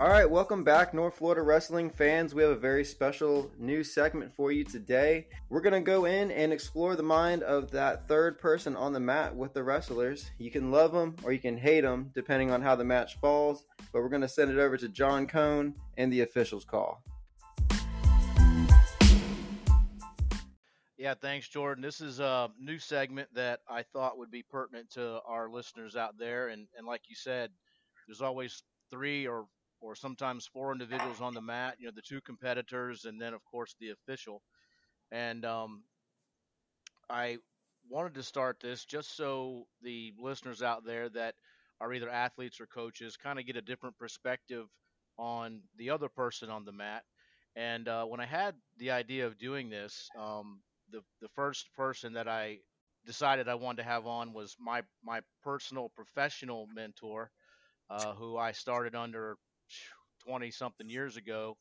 All right, welcome back, North Florida wrestling fans. We have a very special new segment for you today. We're going to go in and explore the mind of that third person on the mat with the wrestlers. You can love them or you can hate them, depending on how the match falls. But we're going to send it over to John Cone and the officials call. Yeah, thanks, Jordan. This is a new segment that I thought would be pertinent to our listeners out there. And, and like you said, there's always three or or sometimes four individuals on the mat. You know, the two competitors, and then of course the official. And um, I wanted to start this just so the listeners out there that are either athletes or coaches kind of get a different perspective on the other person on the mat. And uh, when I had the idea of doing this, um, the the first person that I decided I wanted to have on was my my personal professional mentor, uh, who I started under 20 something years ago,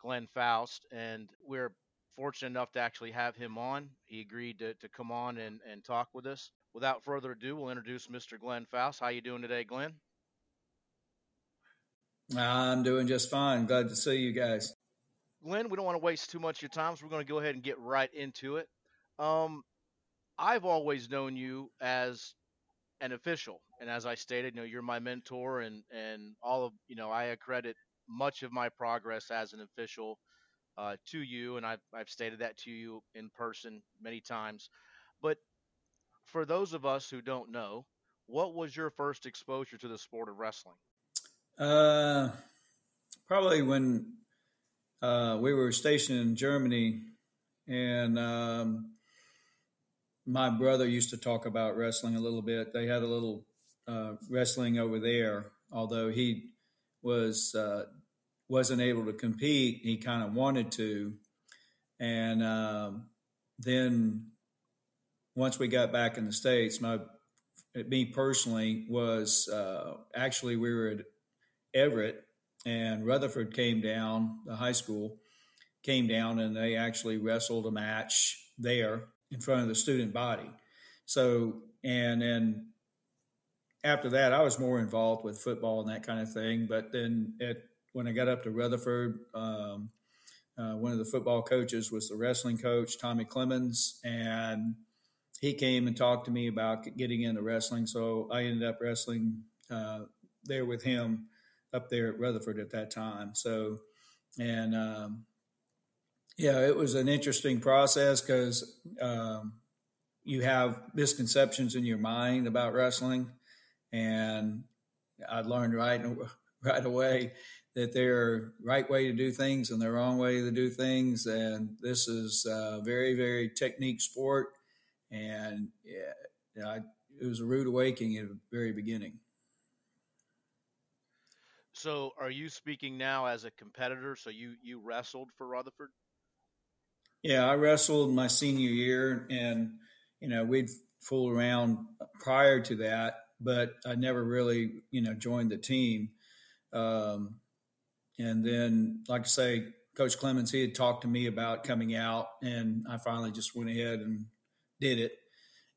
Glenn Faust, and we're fortunate enough to actually have him on. He agreed to, to come on and, and talk with us. Without further ado, we'll introduce Mr. Glenn Faust. How you doing today, Glenn? I'm doing just fine. Glad to see you guys. Glenn, we don't want to waste too much of your time, so we're going to go ahead and get right into it. Um, I've always known you as an official. And as I stated, you know, you're my mentor and, and all of, you know, I accredit much of my progress as an official uh, to you. And I've, I've stated that to you in person many times. But for those of us who don't know, what was your first exposure to the sport of wrestling? Uh, probably when uh, we were stationed in Germany and um, my brother used to talk about wrestling a little bit. They had a little uh, wrestling over there, although he was uh, wasn't able to compete. He kind of wanted to, and um, then once we got back in the states, my me personally was uh, actually we were at Everitt, and Rutherford came down. The high school came down, and they actually wrestled a match there in front of the student body. So, and then after that, I was more involved with football and that kind of thing. But then at, when I got up to Rutherford, um, uh, one of the football coaches was the wrestling coach, Tommy Clemens, and he came and talked to me about getting into wrestling. So I ended up wrestling uh, there with him up there at Rutherford at that time. So, and um, yeah, it was an interesting process because um, you have misconceptions in your mind about wrestling, and I learned right right away that there are right way to do things and the wrong way to do things, and this is a very very technique sport, and yeah, I, it was a rude awakening at the very beginning. So, are you speaking now as a competitor? So you you wrestled for Rutherford? Yeah, I wrestled my senior year, and you know we'd fool around prior to that, but I never really you know joined the team. Um, and then, like I say, Coach Clemens he had talked to me about coming out, and I finally just went ahead and did it,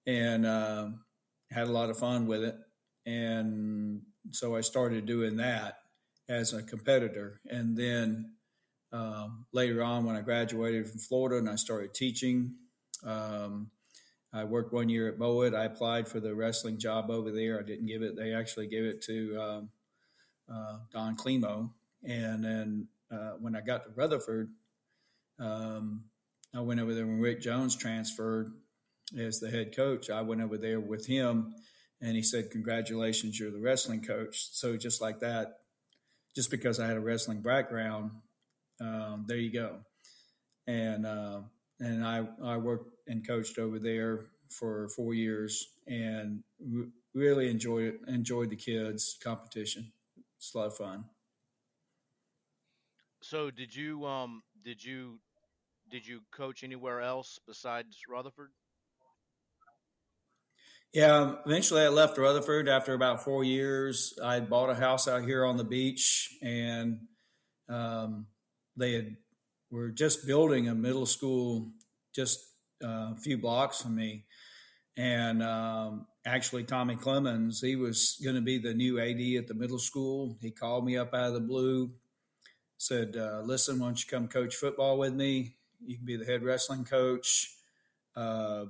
and uh, had a lot of fun with it. And so I started doing that as a competitor, and then um, later on, when I graduated from Florida and I started teaching, um, I worked one year at Mowat. I applied for the wrestling job over there. I didn't give it. They actually gave it to um, uh, Don Climo. And then uh, when I got to Rutherford, um, I went over there when Rick Jones transferred as the head coach. I went over there with him, and he said, "Congratulations, you're the wrestling coach." So just like that, just because I had a wrestling background, um, there you go. And uh, and I I worked and coached over there for four years and re- really enjoyed it. Enjoyed the kids competition. It's a lot of fun. So did you um did you did you coach anywhere else besides Rutherford? Yeah, eventually I left Rutherford after about four years. I bought a house out here on the beach, and um, they had were just building a middle school just uh, a few blocks from me, and um, actually Tommy Clemens he was going to be the new AD at the middle school. He called me up out of the blue said, uh, "Listen, why don't you come coach football with me? You can be the head wrestling coach." Uh,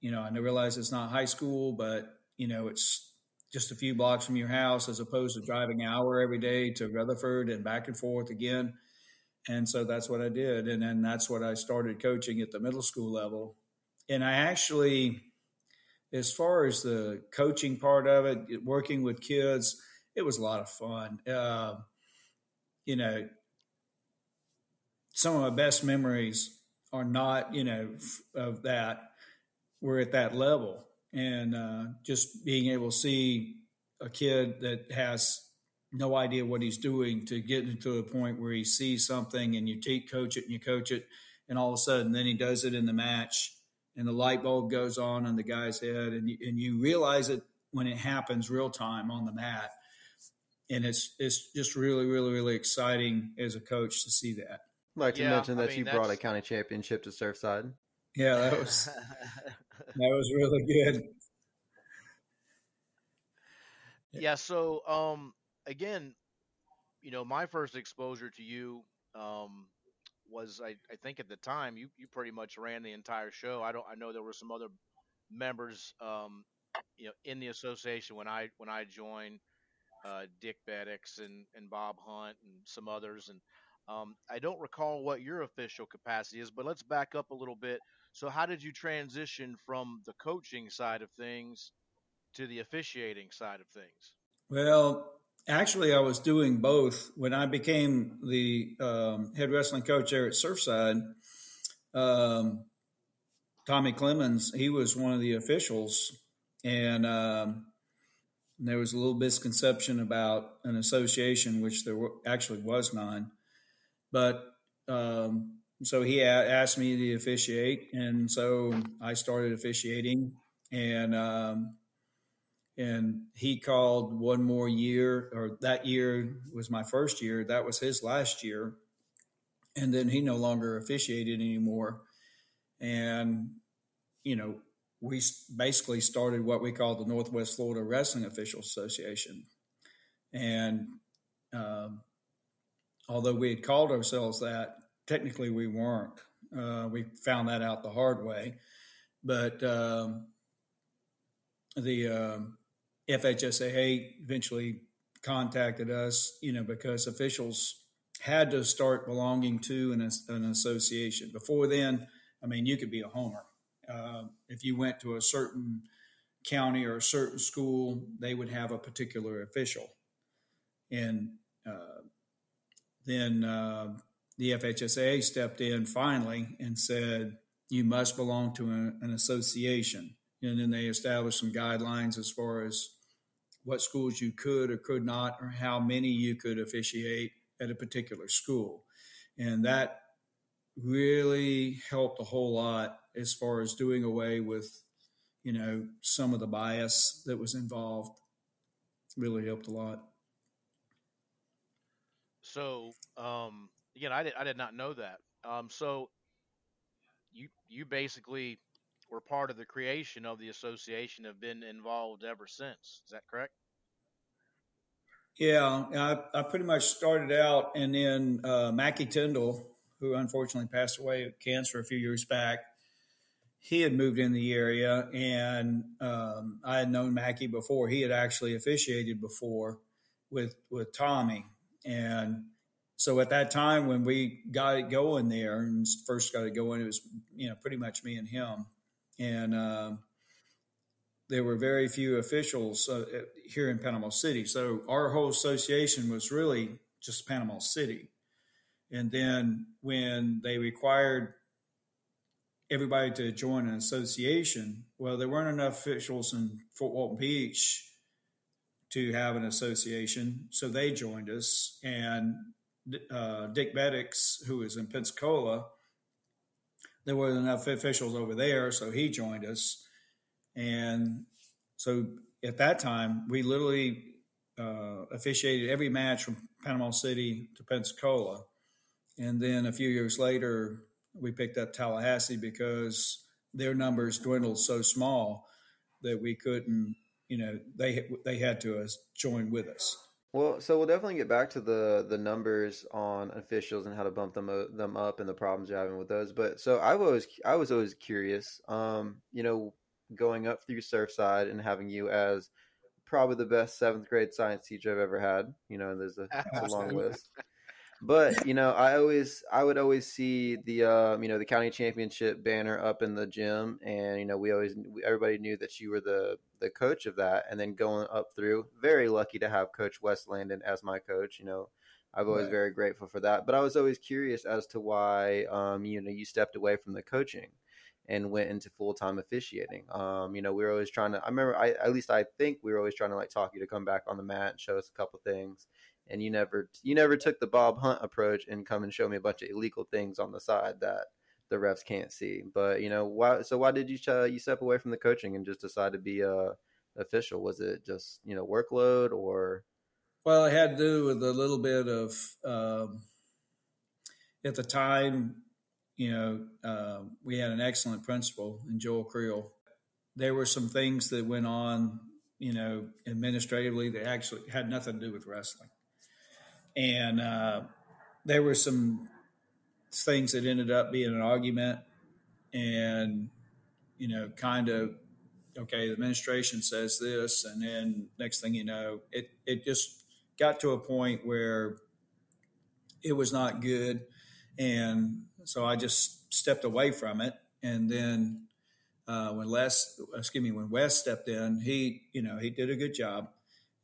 you know, I realize it's not high school, but you know, it's just a few blocks from your house as opposed to driving an hour every day to Rutherford and back and forth again. And so that's what I did. And then that's what I started coaching at the middle school level. And I actually, as far as the coaching part of it, working with kids, it was a lot of fun. Uh, you know, some of my best memories are not, you know, of that. We're at that level. And uh, just being able to see a kid that has no idea what he's doing to get to a point where he sees something and you take coach it and you coach it and all of a sudden then he does it in the match and the light bulb goes on on the guy's head and you, and you realize it when it happens real time on the mat. And it's it's just really really really exciting as a coach to see that. Like to yeah, mention that I mean, you that's... brought a county championship to surfside. Yeah that was that was really good yeah so um again, you know, my first exposure to you um, was I, I think at the time you, you pretty much ran the entire show. I don't I know there were some other members um, you know in the association when I when I joined uh, Dick Beddix and, and Bob Hunt and some others and um, I don't recall what your official capacity is, but let's back up a little bit. So how did you transition from the coaching side of things to the officiating side of things? Well, actually, I was doing both when I became the um, head wrestling coach there at Surfside. Um, Tommy Clemens, he was one of the officials, and um, there was a little misconception about an association, which there actually was none. But um, so he asked me to officiate, and so I started officiating, and um, and he called one more year or that year was my first year that was his last year and then he no longer officiated anymore. And you know we basically started what we call the northwest florida wrestling officials association. And um, although we had called ourselves that technically we weren't uh, we found that out the hard way but um, the um, FHSAA eventually contacted us, you know, because officials had to start belonging to an, an association. Before then, I mean, you could be a homer. Uh, if you went to a certain county or a certain school, they would have a particular official. And uh, then uh, the FHSAA stepped in finally and said, you must belong to an, an association. And then they established some guidelines as far as what schools you could or could not, or how many you could officiate at a particular school. And that really helped a whole lot as far as doing away with, you know, some of the bias that was involved. Really helped a lot. So, um, again, I did, I did not know that. Um, so you, you basically were part of the creation of the association, have been involved ever since. Is that correct? Yeah, I, I pretty much started out, and then uh, Mackie Tyndall, who unfortunately passed away of cancer a few years back, he had moved in the area, and um, I had known Mackie before. He had actually officiated before with with Tommy, and so at that time when we got it going there and first got it going, it was you know pretty much me and him, and um, there were very few officials uh, here in Panama City. So our whole association was really just Panama City. And then when they required everybody to join an association, well, there weren't enough officials in Fort Walton Beach to have an association. So they joined us. And uh, Dick Beddix, who was in Pensacola, there weren't enough officials over there. So he joined us and so at that time, we literally uh, officiated every match from Panama City to Pensacola. And then a few years later, we picked up Tallahassee because their numbers dwindled so small that we couldn't, you know, they they had to uh, join with us. Well, so we'll definitely get back to the the numbers on officials and how to bump them them up and the problems you're having with those. But so I was I was always curious. Um, you know, going up through Surfside and having you as probably the best seventh grade science teacher I've ever had. You know, there's a, a long list but you know, I always I would always see the um, you know the county championship banner up in the gym, and you know we always everybody knew that you were the the coach of that, and then going up through. Very lucky to have Coach Wes Landon as my coach. You know, I've always right. very grateful for that. But I was always curious as to why um, you know you stepped away from the coaching and went into full time officiating. Um, you know, we were always trying to. I remember, I at least I think we were always trying to like talk you to come back on the mat and show us a couple things and you never you never took the Bob Hunt approach and come and show me a bunch of illegal things on the side that the refs can't see. But you know why? So why did you uh, you step away from the coaching and just decide to be a official? Was it just you know workload or? Well, it had to do with a little bit of um, at the time. You know, uh, we had an excellent principal in Joel Creel. There were some things that went on, you know, administratively that actually had nothing to do with wrestling and uh, there were some things that ended up being an argument, and you know, kind of okay, the administration says this, and then next thing you know, it it just got to a point where it was not good, and so I just stepped away from it, and then. Uh, when Les, excuse me, when Wes stepped in, he, you know, he did a good job,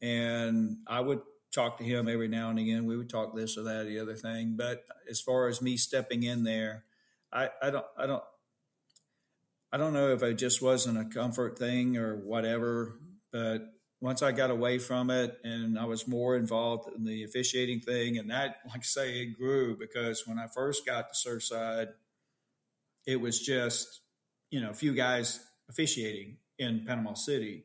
and I would talk to him every now and again. We would talk this or that, or the other thing. But as far as me stepping in there, I, I don't, I don't, I don't know if it just wasn't a comfort thing or whatever. But once I got away from it and I was more involved in the officiating thing, and that, like I say, it grew because when I first got to Surfside, it was just, you know, a few guys officiating in Panama City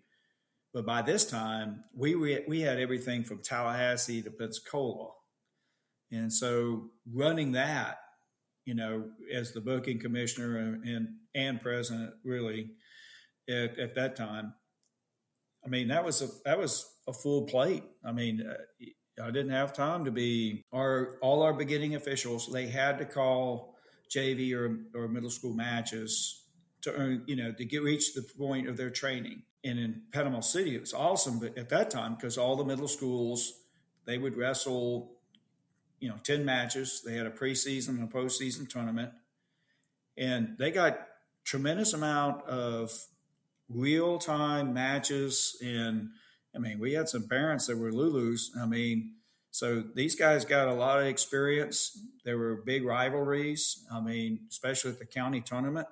but by this time, we we had everything from Tallahassee to Pensacola, and so running that, you know, as the booking commissioner and and, and president, really, at, at, that time, I mean that was a that was a full plate. I mean. Uh, I didn't have time to be our all our beginning officials. They had to call JV or, or middle school matches to earn, you know, to get reach the point of their training and in Panama City, it was awesome. But at that time, because all the middle schools, they would wrestle, you know, 10 matches. They had a preseason and a postseason tournament. And they got tremendous amount of real time matches. And I mean, we had some parents that were Lulus. I mean, so these guys got a lot of experience. There were big rivalries. I mean, especially at the county tournament.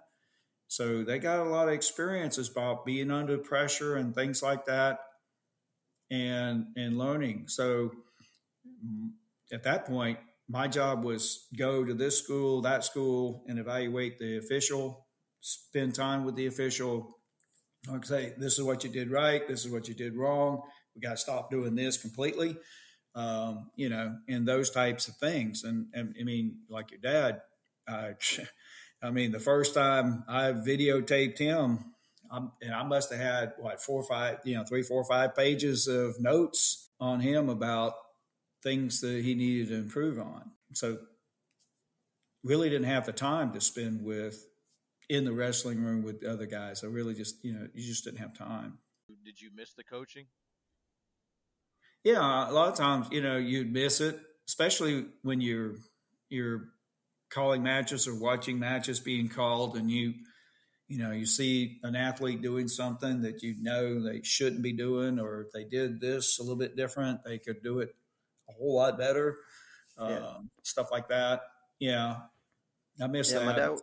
So they got a lot of experiences about being under pressure and things like that and and learning. So mm, at that point, my job was go to this school, that school, and evaluate the official, spend time with the official, like say, this is what you did right, this is what you did wrong. We got to stop doing this completely, um, you know, and those types of things. And, and I mean, like your dad, I mean, the first time I videotaped him, I'm, and I must have had what four or five, you know, three, four or five pages of notes on him about things that he needed to improve on. So, really didn't have the time to spend with in the wrestling room with other guys. I really just, you know, you just didn't have time. Did you miss the coaching? Yeah, a lot of times, you know, you'd miss it, especially when you're you're calling matches or watching matches being called and you you know you see an athlete doing something that you know they shouldn't be doing or if they did this a little bit different they could do it a whole lot better yeah. um, stuff like that. Yeah. I miss yeah, that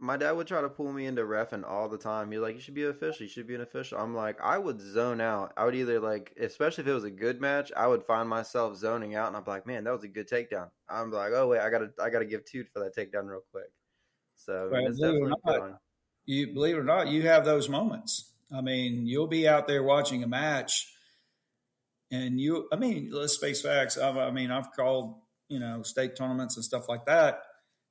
my dad would try to pull me into refing all the time. He's like, "You should be an official. You should be an official." I'm like, I would zone out. I would either like, especially if it was a good match, I would find myself zoning out, and I'm like, "Man, that was a good takedown." I'm like, "Oh wait, I gotta, I gotta give two for that takedown real quick." So well, it's definitely not, You believe it or not, you have those moments. I mean, you'll be out there watching a match, and you. I mean, let's face facts. I've, I mean, I've called you know state tournaments and stuff like that,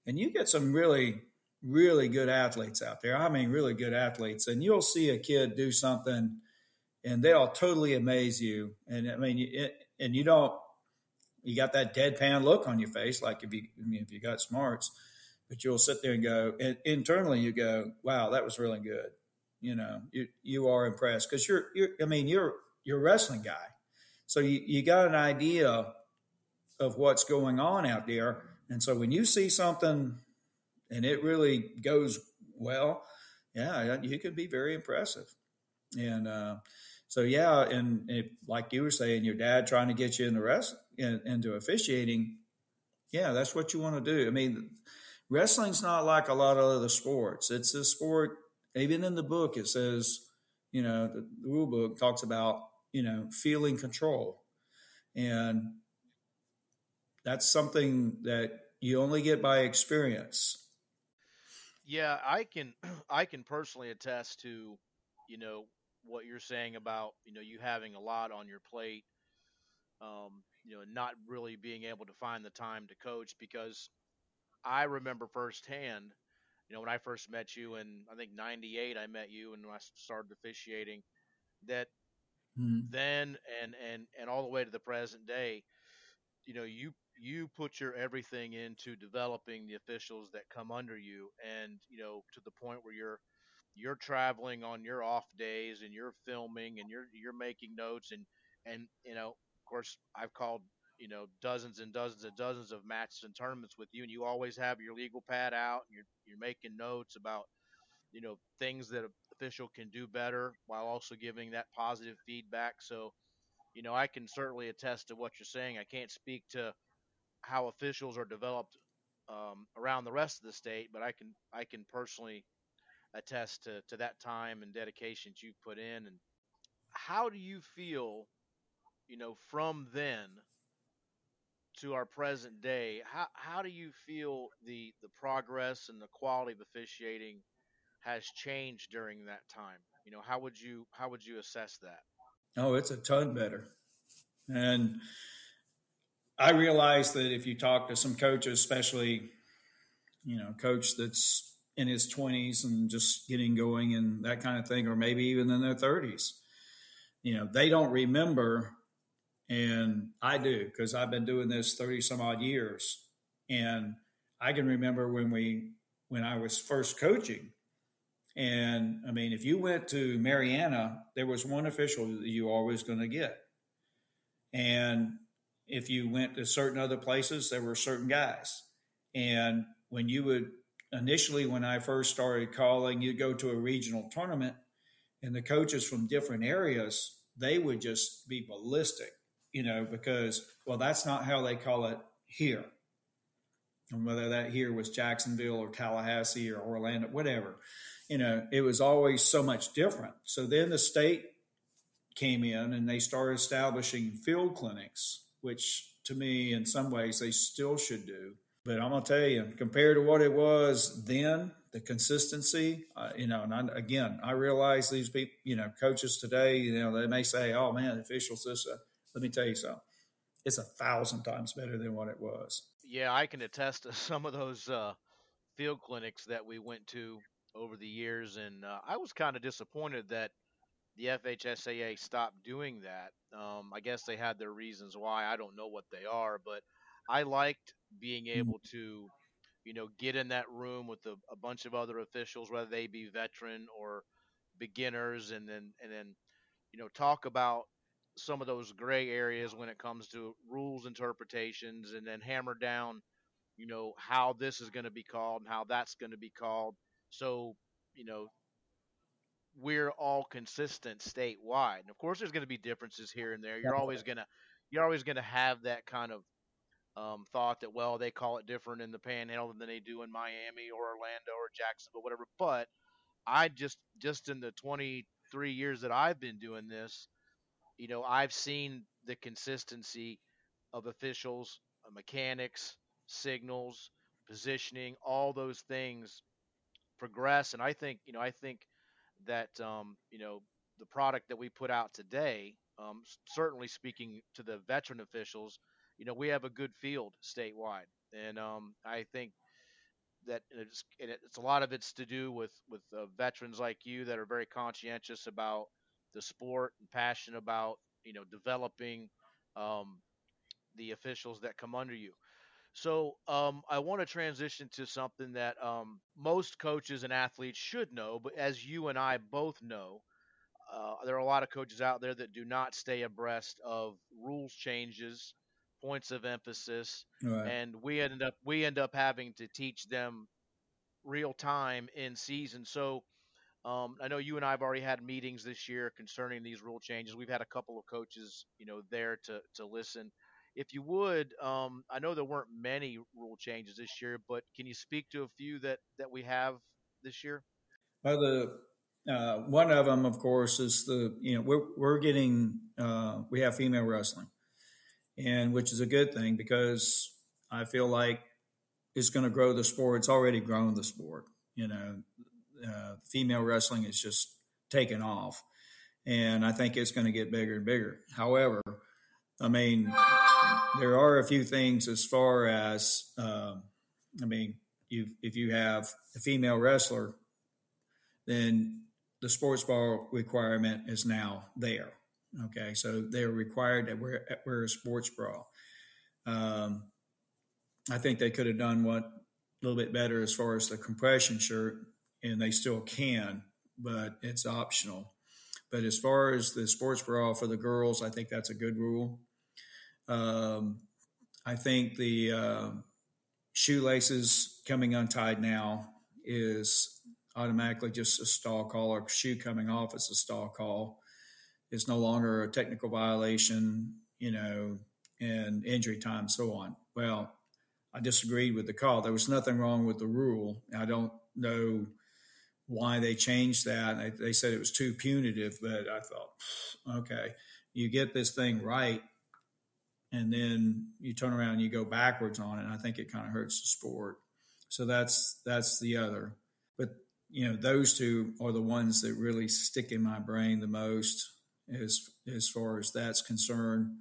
and you get some really really good athletes out there. I mean, really good athletes. And you'll see a kid do something and they'll totally amaze you. And I mean, it, and you don't, you got that deadpan look on your face, like if you if you got smarts, but you'll sit there and go, and internally you go, wow, that was really good. You know, you you are impressed because you're you're. I mean, you're you're a wrestling guy, so you you got an idea of what's going on out there, and so when you see something and it really goes well, yeah, you could be very impressive. And uh, so, yeah, and like you were saying, your dad trying to get you in the rest in, into officiating, yeah, that's what you want to do. I mean, wrestling's not like a lot of other sports. It's a sport. Even in the book, it says, you know, the, the rule book talks about you know feeling control, and that's something that you only get by experience. Yeah, I can I can personally attest to, you know, what you're saying about, you know, you having a lot on your plate. Um, you know, not really being able to find the time to coach because I remember firsthand, you know, when I first met you in I think 98 I met you and I started officiating that mm-hmm. then and and and all the way to the present day, you know, you you put your everything into developing the officials that come under you and you know to the point where you're you're traveling on your off days and you're filming and you're you're making notes and and you know of course I've called you know dozens and dozens and dozens of matches and tournaments with you and you always have your legal pad out and you're you're making notes about you know things that an official can do better while also giving that positive feedback. So you know I can certainly attest to what you're saying. I can't speak to how officials are developed um, around the rest of the state, but I can I can personally attest to, to that time and dedication that you've put in. And how do you feel, you know, from then to our present day? How how do you feel the the progress and the quality of officiating has changed during that time? You know, how would you how would you assess that? Oh, it's a ton better, and I realize that if you talk to some coaches, especially, you know, coach that's in his 20s and just getting going and that kind of thing, or maybe even in their 30s, you know, they don't remember. And I do because I've been doing this 30 some odd years. And I can remember when we, when I was first coaching. And I mean, if you went to Marianna, there was one official that you always going to get. And if you went to certain other places, there were certain guys. And when you would initially, when I first started calling, you'd go to a regional tournament, and the coaches from different areas, they would just be ballistic, you know, because, well, that's not how they call it here. And whether that here was Jacksonville or Tallahassee or Orlando, whatever, you know, it was always so much different. So then the state came in and they started establishing field clinics which to me, in some ways, they still should do. But I'm gonna tell you, compared to what it was then, the consistency, uh, you know, and I, again, I realize these people, you know, coaches today, you know, they may say, "Oh man, the officials this." Uh, let me tell you something. It's a thousand times better than what it was. Yeah, I can attest to some of those uh, field clinics that we went to over the years, and uh, I was kind of disappointed that the FHSAA stopped doing that. Um, I guess they had their reasons why. I don't know what they are, but I liked being mm-hmm. able to, you know, get in that room with a, a bunch of other officials, whether they be veteran or beginners, and then and then, you know, talk about some of those gray areas when it comes to rules interpretations, and then hammer down, you know, how this is going to be called and how that's going to be called. So, you know, we're all consistent statewide. And of course, there's going to be differences here and there. You're always going to you're always going to have that kind of um, thought that well they call it different in the Panhandle than they do in Miami or Orlando or Jacksonville, whatever. But I just just in the 23 years that I've been doing this, you know, I've seen the consistency of officials, uh, mechanics, signals, positioning, all those things progress. And I think you know I think that um, you know the product that we put out today, um, certainly speaking to the veteran officials, you know we have a good field statewide, and um, I think that it's, it's a lot of it's to do with with uh, veterans like you that are very conscientious about the sport and passionate about you know developing um, the officials that come under you. So um, I want to transition to something that um, most coaches and athletes should know, but as you and I both know, uh, there are a lot of coaches out there that do not stay abreast of rules changes, points of emphasis, right. and we end up we end up having to teach them real time in season. So um, I know you and I have already had meetings this year concerning these rule changes. We've had a couple of coaches, you know, there to to listen. If you would, um, I know there weren't many rule changes this year, but can you speak to a few that that we have this year? Well, the uh, one of them, of course, is the you know we're we're getting uh, we have female wrestling, and which is a good thing because I feel like it's going to grow the sport. It's already grown the sport. You know, uh, female wrestling is just taken off, and I think it's going to get bigger and bigger. However, I mean, there are a few things as far as um, I mean, you if you have a female wrestler, then the sports bra requirement is now there. Okay, so they're required to wear, wear a sports bra. Um, I think they could have done what a little bit better as far as the compression shirt, and they still can, but it's optional. But as far as the sports bra for the girls, I think that's a good rule. Um, I think the uh, shoelaces coming untied now is automatically just a stall call or shoe coming off is a stall call. It's no longer a technical violation, you know, and injury time, so on. Well, I disagreed with the call. There was nothing wrong with the rule. I don't know why they changed that. They said it was too punitive, but I thought, okay, you get this thing right, and then you turn around and you go backwards on it. And I think it kind of hurts the sport. So that's that's the other. But you know, those two are the ones that really stick in my brain the most as as far as that's concerned. I'm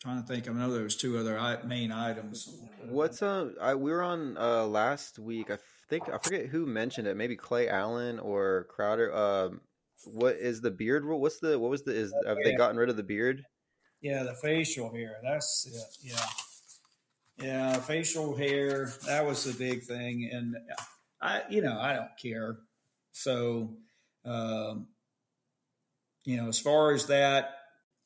trying to think, I know there was two other main items. What's uh? I, we were on uh last week. I think I forget who mentioned it. Maybe Clay Allen or Crowder. Um, what is the beard rule? What's the what was the is have they gotten rid of the beard? Yeah, the facial hair. That's it. Yeah. Yeah, facial hair. That was the big thing. And I, you know, I don't care. So, um, you know, as far as that,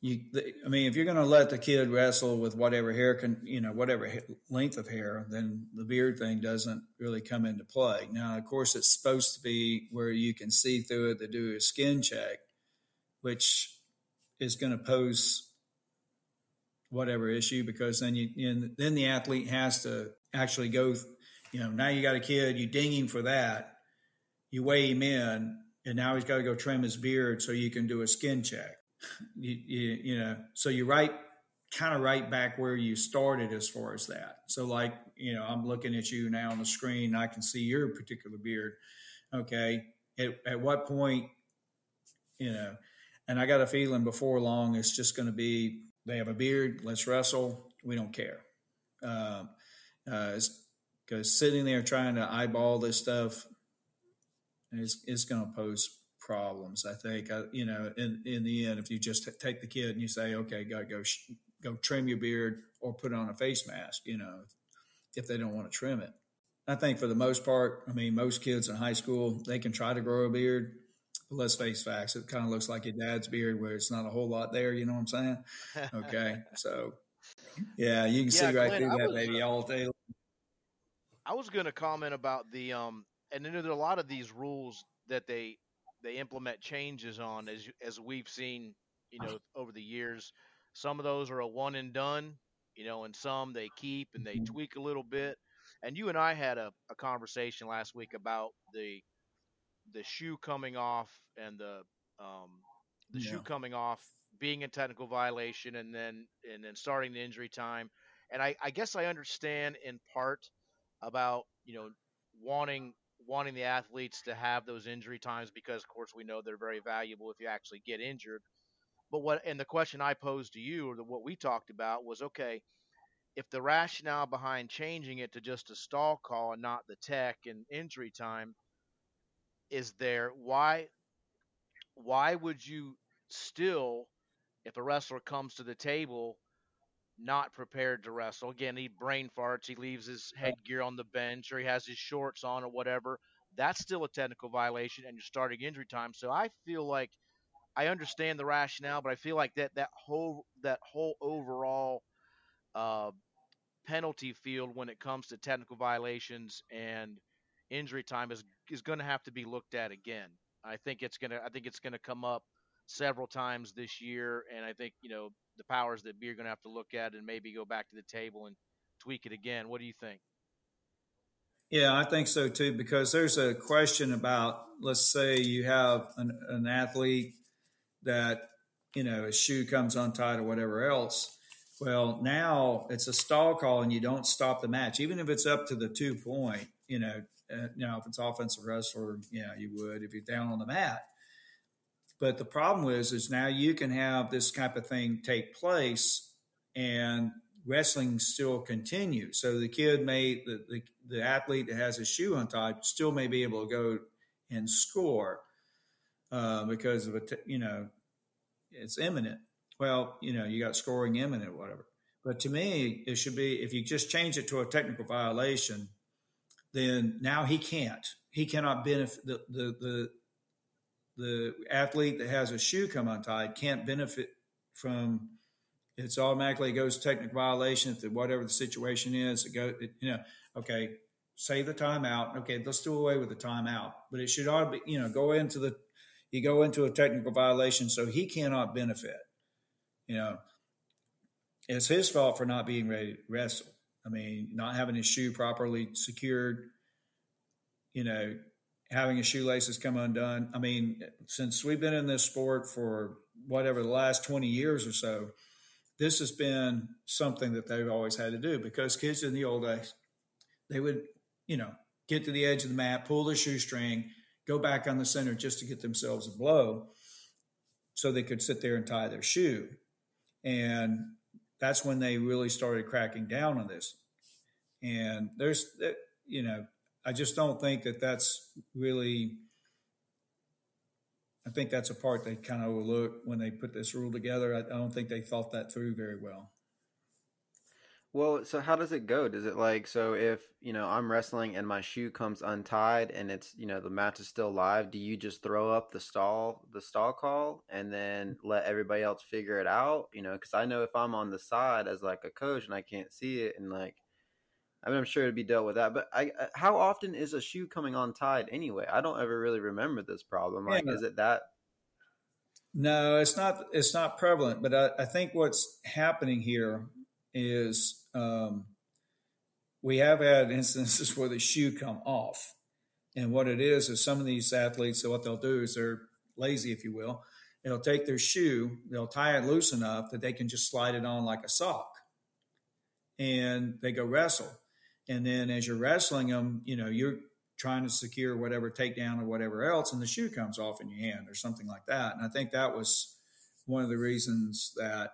you, I mean, if you're going to let the kid wrestle with whatever hair can, you know, whatever length of hair, then the beard thing doesn't really come into play. Now, of course, it's supposed to be where you can see through it to do a skin check, which is going to pose whatever issue because then you, you then the athlete has to actually go you know now you got a kid you ding him for that you weigh him in and now he's got to go trim his beard so you can do a skin check. You, you, you know so you right kind of right back where you started as far as that. So like you know i'm looking at you now on the screen i can see your particular beard. Okay at, at what point you know and i got a feeling before long it's just going to be they have a beard. Let's wrestle. We don't care. Um, uh, because sitting there trying to eyeball this stuff is going to pose problems. I think. I, you know, in in the end, if you just take the kid and you say, "Okay, go go go trim your beard or put on a face mask," you know, if they don't want to trim it. I think for the most part, I mean, most kids in high school they can try to grow a beard let's face facts. It kind of looks like your dad's beard, where it's not a whole lot there. You know what I'm saying? Okay, so yeah, you can yeah, see right Clint, through that was, baby all day. I was going to comment about the um, and then there are a lot of these rules that they they implement changes on as as we've seen, you know, over the years. Some of those are a one and done, you know, and some they keep and they mm-hmm. tweak a little bit. And you and I had a, a conversation last week about the the shoe coming off and the um, the yeah. shoe coming off being a technical violation and then and then starting the injury time. And I, I guess I understand in part about you know wanting wanting the athletes to have those injury times because of course we know they're very valuable if you actually get injured. But what and the question I posed to you or the, what we talked about was okay, if the rationale behind changing it to just a stall call and not the tech and injury time is there why why would you still if a wrestler comes to the table not prepared to wrestle. Again, he brain farts, he leaves his headgear on the bench, or he has his shorts on, or whatever. That's still a technical violation, and you're starting injury time. So I feel like I understand the rationale, but I feel like that that whole that whole overall uh, penalty field when it comes to technical violations and injury time is is going to have to be looked at again. I think it's gonna I think it's gonna come up several times this year, and I think you know the powers that be are going to have to look at and maybe go back to the table and tweak it again. What do you think? Yeah, I think so too, because there's a question about, let's say you have an, an athlete that, you know, a shoe comes untied or whatever else. Well, now it's a stall call and you don't stop the match, even if it's up to the two point, you know, you know, if it's offensive wrestler, yeah, you would if you're down on the mat. But the problem is, is now you can have this type of thing take place, and wrestling still continues. So the kid may, the, the, the athlete that has his shoe untied, still may be able to go and score uh, because of a, t- you know, it's imminent. Well, you know, you got scoring imminent, whatever. But to me, it should be if you just change it to a technical violation, then now he can't. He cannot benefit the the the, the athlete that has a shoe come untied can't benefit from it's automatically goes technical violation if the, whatever the situation is. It go, it, you know, okay, save the timeout. Okay, let's do away with the timeout, but it should to be, you know, go into the, you go into a technical violation, so he cannot benefit. You know, it's his fault for not being ready to wrestle. I mean, not having his shoe properly secured. You know, having his shoelaces come undone. I mean, since we've been in this sport for whatever the last 20 years or so, this has been something that they've always had to do because kids in the old days, they would, you know, get to the edge of the mat, pull their shoestring, go back on the center just to get themselves a blow so they could sit there and tie their shoe. And that's when they really started cracking down on this. And there's, you know, I just don't think that that's really I think that's a part they kind of overlooked when they put this rule together. I, I don't think they thought that through very well. Well, so how does it go? Does it like so if, you know, I'm wrestling and my shoe comes untied and it's, you know, the match is still live, do you just throw up the stall the stall call and then mm-hmm. let everybody else figure it out, you know, cuz I know if I'm on the side as like a coach and I can't see it and like I mean, I'm sure it'd be dealt with that. But I, uh, how often is a shoe coming untied anyway? I don't ever really remember this problem. Like, yeah. is it that? No, it's not. It's not prevalent. But I, I think what's happening here is um, we have had instances where the shoe come off, and what it is is some of these athletes. So what they'll do is they're lazy, if you will. They'll take their shoe, they'll tie it loose enough that they can just slide it on like a sock, and they go wrestle and then as you're wrestling them, you know, you're trying to secure whatever takedown or whatever else, and the shoe comes off in your hand or something like that. And I think that was one of the reasons that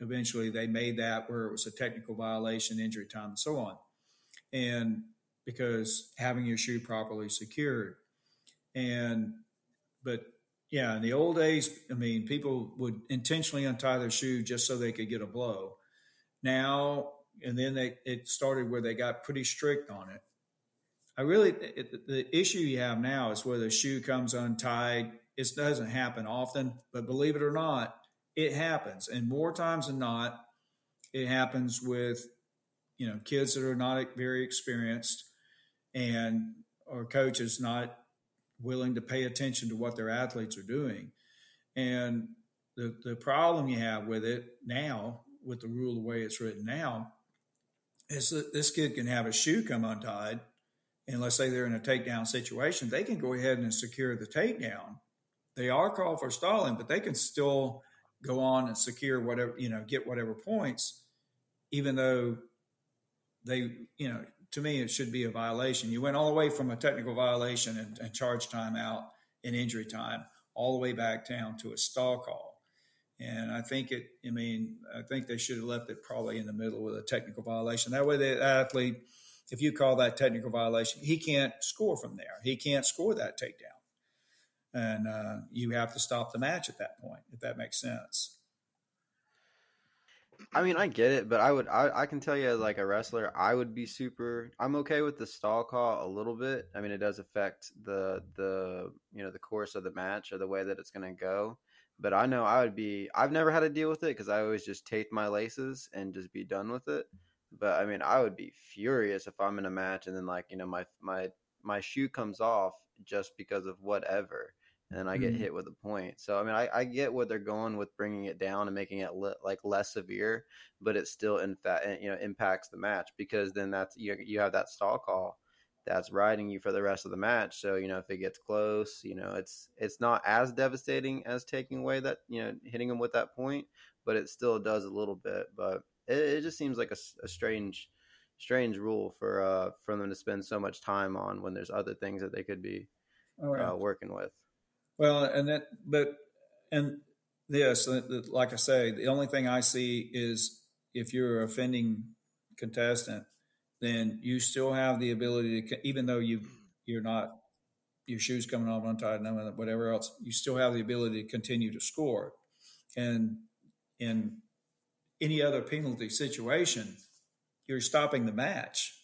eventually they made that where it was a technical violation, injury time, and so on. And because having your shoe properly secured. And, but yeah, in the old days, I mean, people would intentionally untie their shoe just so they could get a blow. Now and then they it started where they got pretty strict on it. I really it, the issue you have now is where the shoe comes untied. It doesn't happen often, but believe it or not, it happens, and more times than not, it happens with you know kids that are not very experienced and or coaches not willing to pay attention to what their athletes are doing. And the, the problem you have with it now, with the rule the way it's written now, is that this kid can have a shoe come untied, and let's say they're in a takedown situation, they can go ahead and secure the takedown. They are called for stalling, but they can still go on and secure whatever, you know, get whatever points, even though they, you know, to me, it should be a violation. You went all the way from a technical violation and, and charge time out in injury time all the way back down to a stall call. And I think it, I mean, I think they should have left it probably in the middle with a technical violation. That way, the athlete, if you call that technical violation, he can't score from there. He can't score that takedown. And uh, you have to stop the match at that point, if that makes sense. I mean, I get it, but I would, I, I can tell you, as like a wrestler, I would be super. I'm okay with the stall call a little bit. I mean, it does affect the the you know the course of the match or the way that it's going to go. But I know I would be. I've never had to deal with it because I always just tape my laces and just be done with it. But I mean, I would be furious if I'm in a match and then like you know my my my shoe comes off just because of whatever and then I get mm-hmm. hit with a point. So I mean, I, I, get what they're going with bringing it down and making it li- like less severe, but it still in fact eh, you know impacts the match because then that's you you have that stall call that's riding you for the rest of the match. So you know if it gets close, you know it's it's not as devastating as taking away that you know hitting them with that point, but it still does a little bit. But it, it just seems like a, a strange strange rule for uh for them to spend so much time on when there's other things that they could be oh, yeah. uh, working with. Well, and that, but, and this, like I say, the only thing I see is if you're offending contestant, then you still have the ability to, even though you you're not your shoes coming off untied, and whatever else, you still have the ability to continue to score. And in any other penalty situation, you're stopping the match.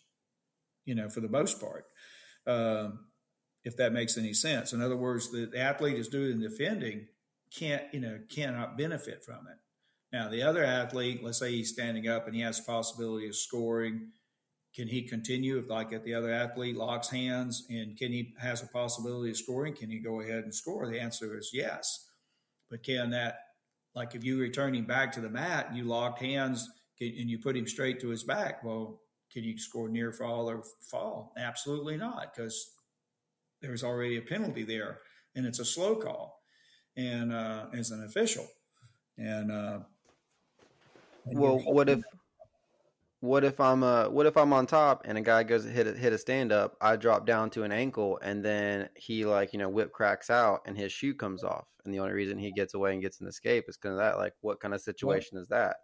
You know, for the most part. Um, if that makes any sense. In other words, the, athlete is doing defending can't, you know, cannot benefit from it. Now, the other athlete, let's say he's standing up and he has possibility of scoring. Can he continue if, like, if the other athlete locks hands and can he has a possibility of scoring? Can he go ahead and score? The answer is yes. But can that, like, if you return him back to the mat and you locked hands and you put him straight to his back, well, can you score near fall or fall? Absolutely not, because there's already a penalty there, and it's a slow call, and uh, as an official, and, uh, and well, what if what if I'm uh what if I'm on top and a guy goes hit a, hit a stand up, I drop down to an ankle and then he like, you know, whip cracks out and his shoe comes off. And the only reason he gets away and gets an escape is because of that. Like what kind of situation well, is that?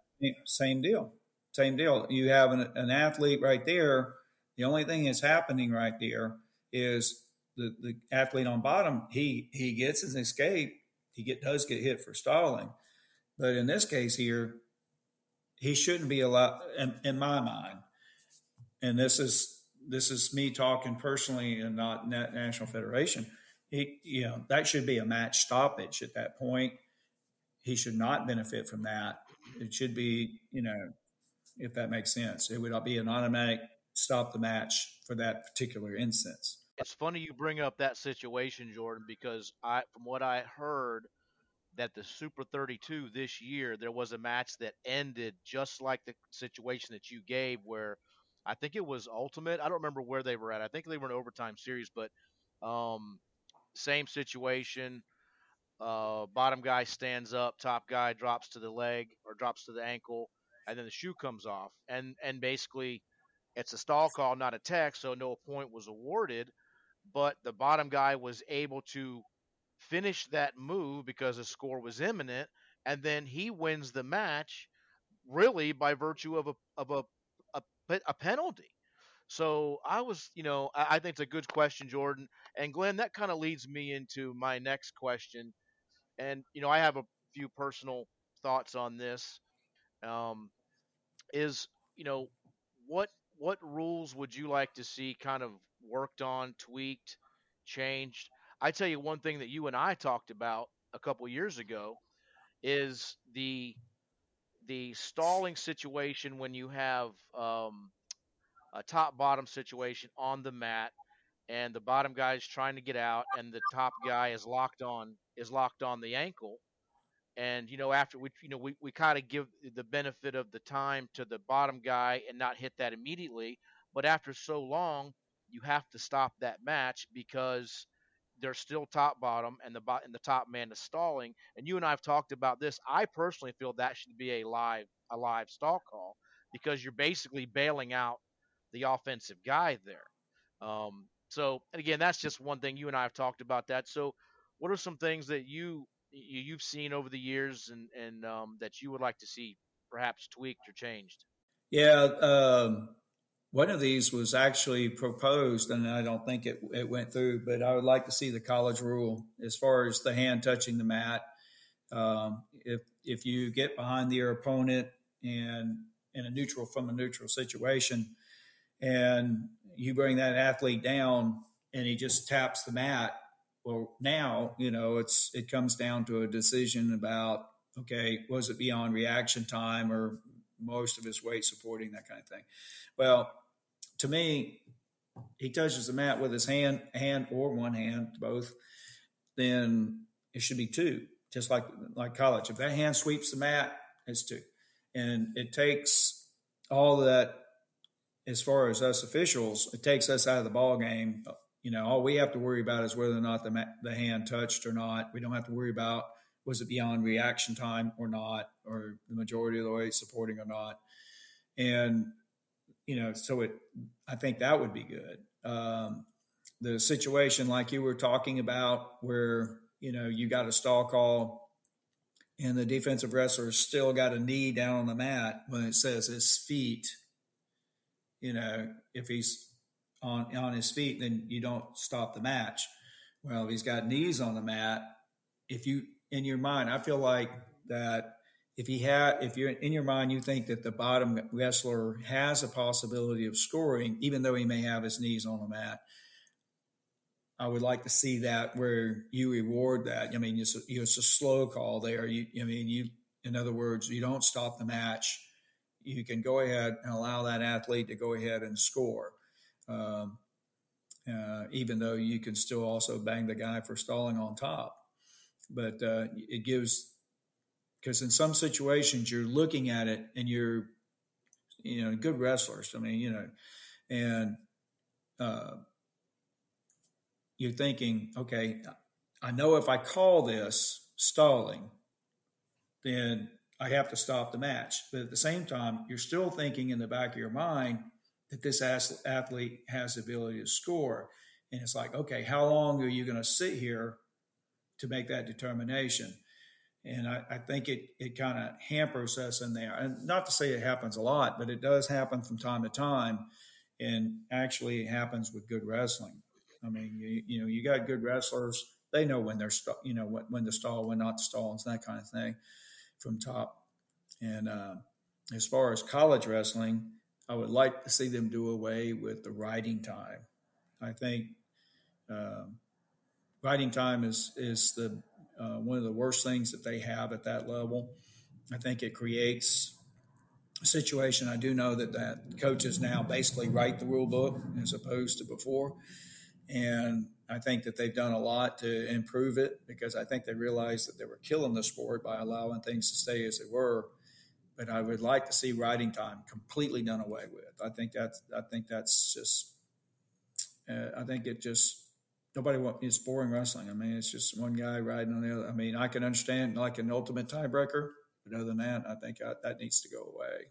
Same deal. Same deal. You have an, an athlete right there. The only thing that's happening right there is the, the athlete on bottom, he he gets his escape. He get does get hit for stalling, but in this case here, he shouldn't be allowed. In, in my mind, and this is this is me talking personally and not national federation. He, you know, that should be a match stoppage at that point. He should not benefit from that. It should be, you know, if that makes sense, it would be an automatic stop the match for that particular instance. It's funny you bring up that situation, Jordan, because I, from what I heard, that the Super 32 this year there was a match that ended just like the situation that you gave, where I think it was Ultimate. I don't remember where they were at. I think they were in overtime series, but um, same situation. Uh, bottom guy stands up, top guy drops to the leg or drops to the ankle, and then the shoe comes off, and and basically it's a stall call, not a tech, so no point was awarded but the bottom guy was able to finish that move because the score was imminent, and then he wins the match really by virtue of a of a a, a penalty. So I was, you know, I, I think it's a good question, Jordan and Glenn. That kind of leads me into my next question, and you know, I have a few personal thoughts on this. Um, is you know what what rules would you like to see kind of worked on, tweaked, changed. I tell you one thing that you and I talked about a couple years ago is the the stalling situation when you have um, a top bottom situation on the mat and the bottom guy is trying to get out and the top guy is locked on is locked on the ankle and you know after we you know we, we kind of give the benefit of the time to the bottom guy and not hit that immediately but after so long you have to stop that match because they're still top bottom and the and the top man is stalling. And you and I have talked about this. I personally feel that should be a live a live stall call because you're basically bailing out the offensive guy there. Um, so, and again, that's just one thing you and I have talked about that. So, what are some things that you you've seen over the years and and um, that you would like to see perhaps tweaked or changed? Yeah, um, one of these was actually proposed, and I don't think it, it went through, but I would like to see the college rule as far as the hand touching the mat. Um, if if you get behind your opponent and in a neutral from a neutral situation, and you bring that athlete down and he just taps the mat. Well, now you know it's it comes down to a decision about okay, was it beyond reaction time or most of his weight supporting that kind of thing. Well, to me, he touches the mat with his hand, hand or one hand, both, then it should be two, just like like college. If that hand sweeps the mat, it's two, and it takes all that. As far as us officials, it takes us out of the ball game. You know, all we have to worry about is whether or not the the hand touched or not. We don't have to worry about was it beyond reaction time or not, or the majority of the way supporting or not. And you know, so it, I think that would be good. Um, the situation like you were talking about, where you know you got a stall call, and the defensive wrestler still got a knee down on the mat when it says his feet. You know, if he's on on his feet, then you don't stop the match. Well, if he's got knees on the mat, if you in your mind, I feel like that if he had, if you're in your mind, you think that the bottom wrestler has a possibility of scoring, even though he may have his knees on the mat. I would like to see that where you reward that. I mean, it's a, it's a slow call there. You, I mean, you, in other words, you don't stop the match. You can go ahead and allow that athlete to go ahead and score. Um, uh, even though you can still also bang the guy for stalling on top. But uh, it gives because in some situations you're looking at it and you're you know good wrestlers i mean you know and uh, you're thinking okay i know if i call this stalling then i have to stop the match. But at the same time you're still thinking in the back of your mind that this athlete has the ability to score. And it's like okay how long are you going to sit here to make that determination and I, I think it, it kind of hampers us in there. And not to say it happens a lot, but it does happen from time to time. And actually, it happens with good wrestling. I mean, you, you know, you got good wrestlers. They know when they're, st- you know, when, when to stall, when not to stall, and that kind of thing from top. And uh, as far as college wrestling, I would like to see them do away with the riding time. I think um, riding time is is the uh, one of the worst things that they have at that level. I think it creates a situation. I do know that that coaches now basically write the rule book as opposed to before, and I think that they've done a lot to improve it because I think they realized that they were killing the sport by allowing things to stay as they were. But I would like to see riding time completely done away with. I think that's I think that's just uh, I think it just nobody want it's boring wrestling. I mean, it's just one guy riding on the other. I mean, I can understand like an ultimate tiebreaker, but other than that, I think I, that needs to go away.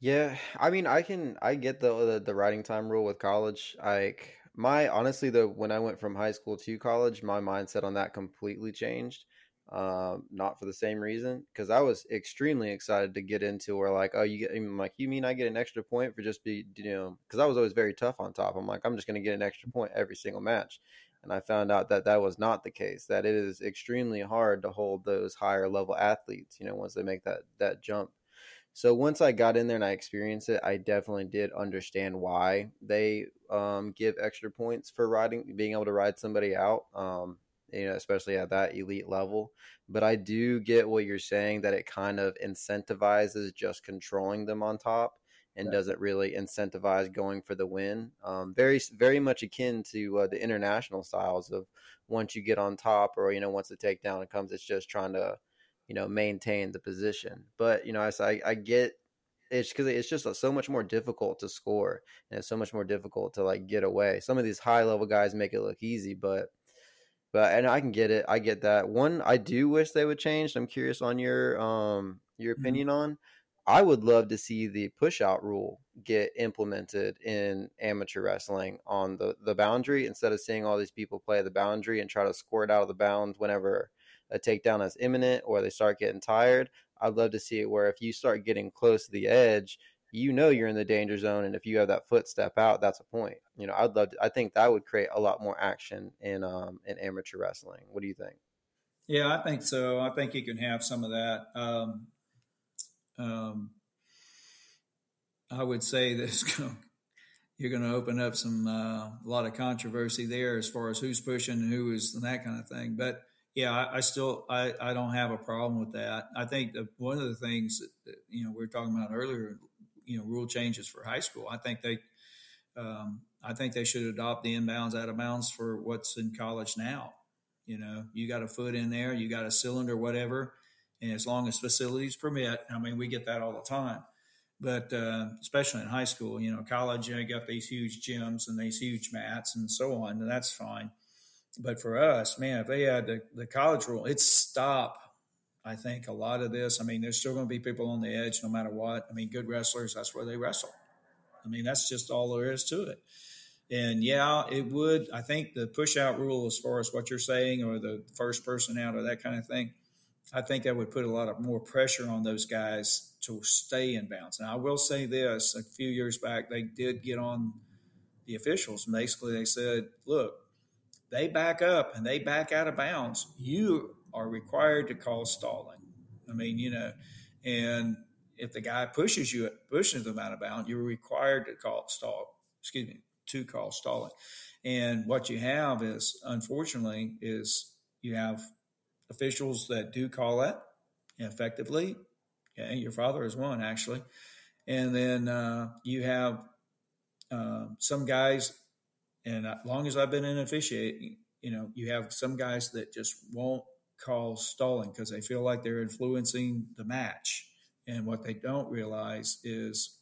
Yeah, I mean, I can I get the the, the riding time rule with college. Like my honestly, though, when I went from high school to college, my mindset on that completely changed um, not for the same reason because I was extremely excited to get into where like oh you get I'm like you mean I get an extra point for just be you know because I was always very tough on top. I'm like I'm just gonna get an extra point every single match and I found out that that was not the case that it is extremely hard to hold those higher level athletes you know once they make that that jump. So once I got in there and I experienced it I definitely did understand why they um, give extra points for riding being able to ride somebody out um, you know, especially at that elite level. But I do get what you're saying that it kind of incentivizes just controlling them on top and right. doesn't really incentivize going for the win. Um, very, very much akin to uh, the international styles of once you get on top or, you know, once the takedown comes, it's just trying to, you know, maintain the position. But, you know, I, I, I get it's because it's just so much more difficult to score and it's so much more difficult to like get away. Some of these high level guys make it look easy, but but and I can get it. I get that. One I do wish they would change. I'm curious on your um your mm-hmm. opinion mm-hmm. on. I would love to see the push out rule get implemented in amateur wrestling on the, the boundary instead of seeing all these people play the boundary and try to score it out of the bounds whenever a takedown is imminent or they start getting tired. I'd love to see it where if you start getting close to the edge, you know you're in the danger zone and if you have that footstep out that's a point. You know i'd love to, i think that would create a lot more action in um in amateur wrestling. What do you think? Yeah i think so. I think you can have some of that. Um um, I would say that you're going to open up some uh, a lot of controversy there as far as who's pushing who is and that kind of thing. But yeah, I, I still I, I don't have a problem with that. I think that one of the things that, that, you know we were talking about earlier, you know, rule changes for high school. I think they um, I think they should adopt the inbounds out of bounds for what's in college now. You know, you got a foot in there, you got a cylinder, whatever, and as long as facilities permit, I mean, we get that all the time. But uh, especially in high school, you know, college, you got these huge gyms and these huge mats and so on, and that's fine. But for us, man, if they had the, the college rule, it's stop. I think a lot of this. I mean, there's still going to be people on the edge no matter what. I mean, good wrestlers, that's where they wrestle. I mean, that's just all there is to it. And yeah, it would. I think the push out rule, as far as what you're saying, or the first person out, or that kind of thing, I think that would put a lot of more pressure on those guys to stay in bounds. Now, I will say this: a few years back, they did get on the officials. Basically, they said, "Look, they back up and they back out of bounds. You are required to call stalling." I mean, you know, and if the guy pushes you, pushes them out of bounds, you're required to call stall. Excuse me, to call stalling. And what you have is, unfortunately, is you have officials that do call that effectively. Okay, your father is one actually, and then uh, you have uh, some guys. And as long as I've been in officiating, you know, you have some guys that just won't call stalling because they feel like they're influencing the match. And what they don't realize is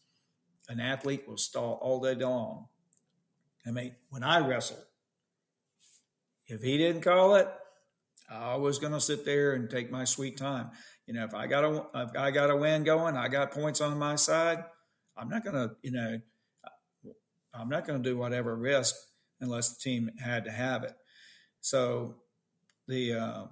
an athlete will stall all day long I mean, when I wrestled, if he didn't call it, I was going to sit there and take my sweet time. You know, if I got a, if I got a win going, I got points on my side. I'm not going to, you know, I'm not going to do whatever risk unless the team had to have it. So the, uh,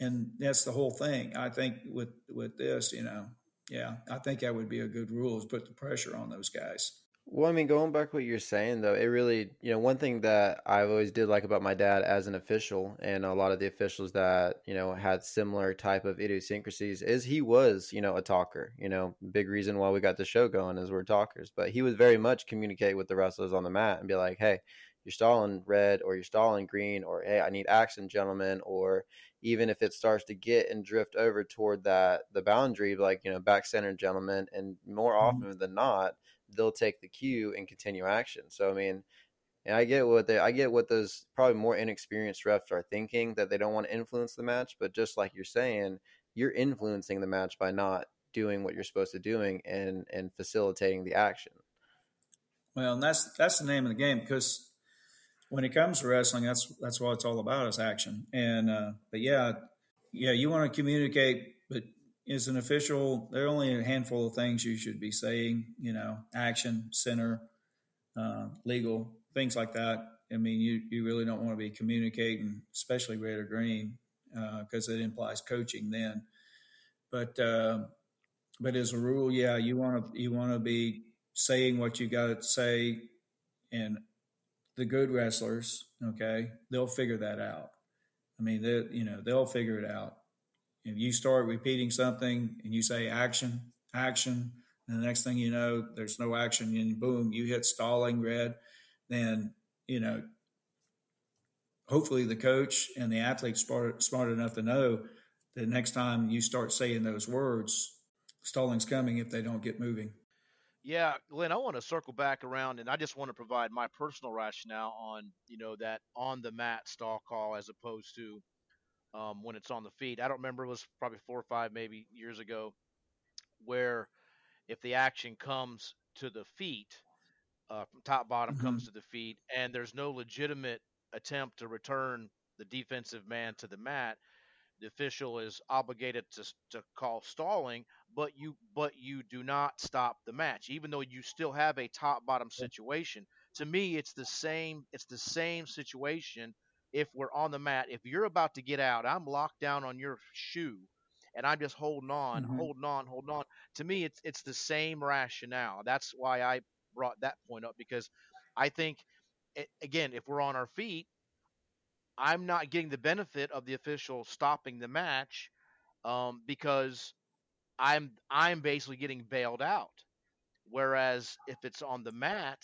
and that's the whole thing. I think with with this, you know, yeah, I think that would be a good rule is put the pressure on those guys. Well, I mean, going back to what you're saying though, it really, you know, one thing that I've always did like about my dad as an official, and a lot of the officials that you know had similar type of idiosyncrasies, is he was, you know, a talker. You know, big reason why we got the show going is we're talkers. But he would very much communicate with the wrestlers on the mat and be like, "Hey, you're stalling red, or you're stalling green, or hey, I need action, gentlemen," or even if it starts to get and drift over toward that the boundary, like you know, back center, gentlemen, and more mm-hmm. often than not they'll take the cue and continue action. So I mean, and I get what they I get what those probably more inexperienced refs are thinking that they don't want to influence the match, but just like you're saying, you're influencing the match by not doing what you're supposed to doing and and facilitating the action. Well, and that's that's the name of the game because when it comes to wrestling, that's that's what it's all about is action. And uh, but yeah, yeah, you want to communicate, but as an official, there are only a handful of things you should be saying, you know, action, center, uh, legal, things like that. I mean, you, you really don't want to be communicating, especially red or green, because uh, it implies coaching then. But uh, but as a rule, yeah, you want to you want to be saying what you got to say, and the good wrestlers, okay, they'll figure that out. I mean, they you know they'll figure it out. If you start repeating something and you say action, action, and the next thing you know, there's no action, and boom, you hit stalling red, then, you know, hopefully the coach and the athlete smart, smart enough to know that next time you start saying those words, stalling's coming if they don't get moving. Yeah, Glenn, I want to circle back around and I just want to provide my personal rationale on, you know, that on the mat stall call as opposed to um, when it's on the feet. I don't remember; it was probably four or five, maybe years ago, where if the action comes to the feet, uh, from top bottom mm-hmm. comes to the feet, and there's no legitimate attempt to return the defensive man to the mat, the official is obligated to to call stalling, but you but you do not stop the match, even though you still have a top bottom situation. To me, it's the same. It's the same situation if we're on the mat, if you're about to get out, I'm locked down on your shoe and I'm just holding on, mm-hmm. holding on, holding on. To me, it's it's the same rationale. That's why I brought that point up because I think, again, if we're on our feet, I'm not getting the benefit of the official stopping the match um, because I'm I'm basically getting bailed out. Whereas if it's on the mat,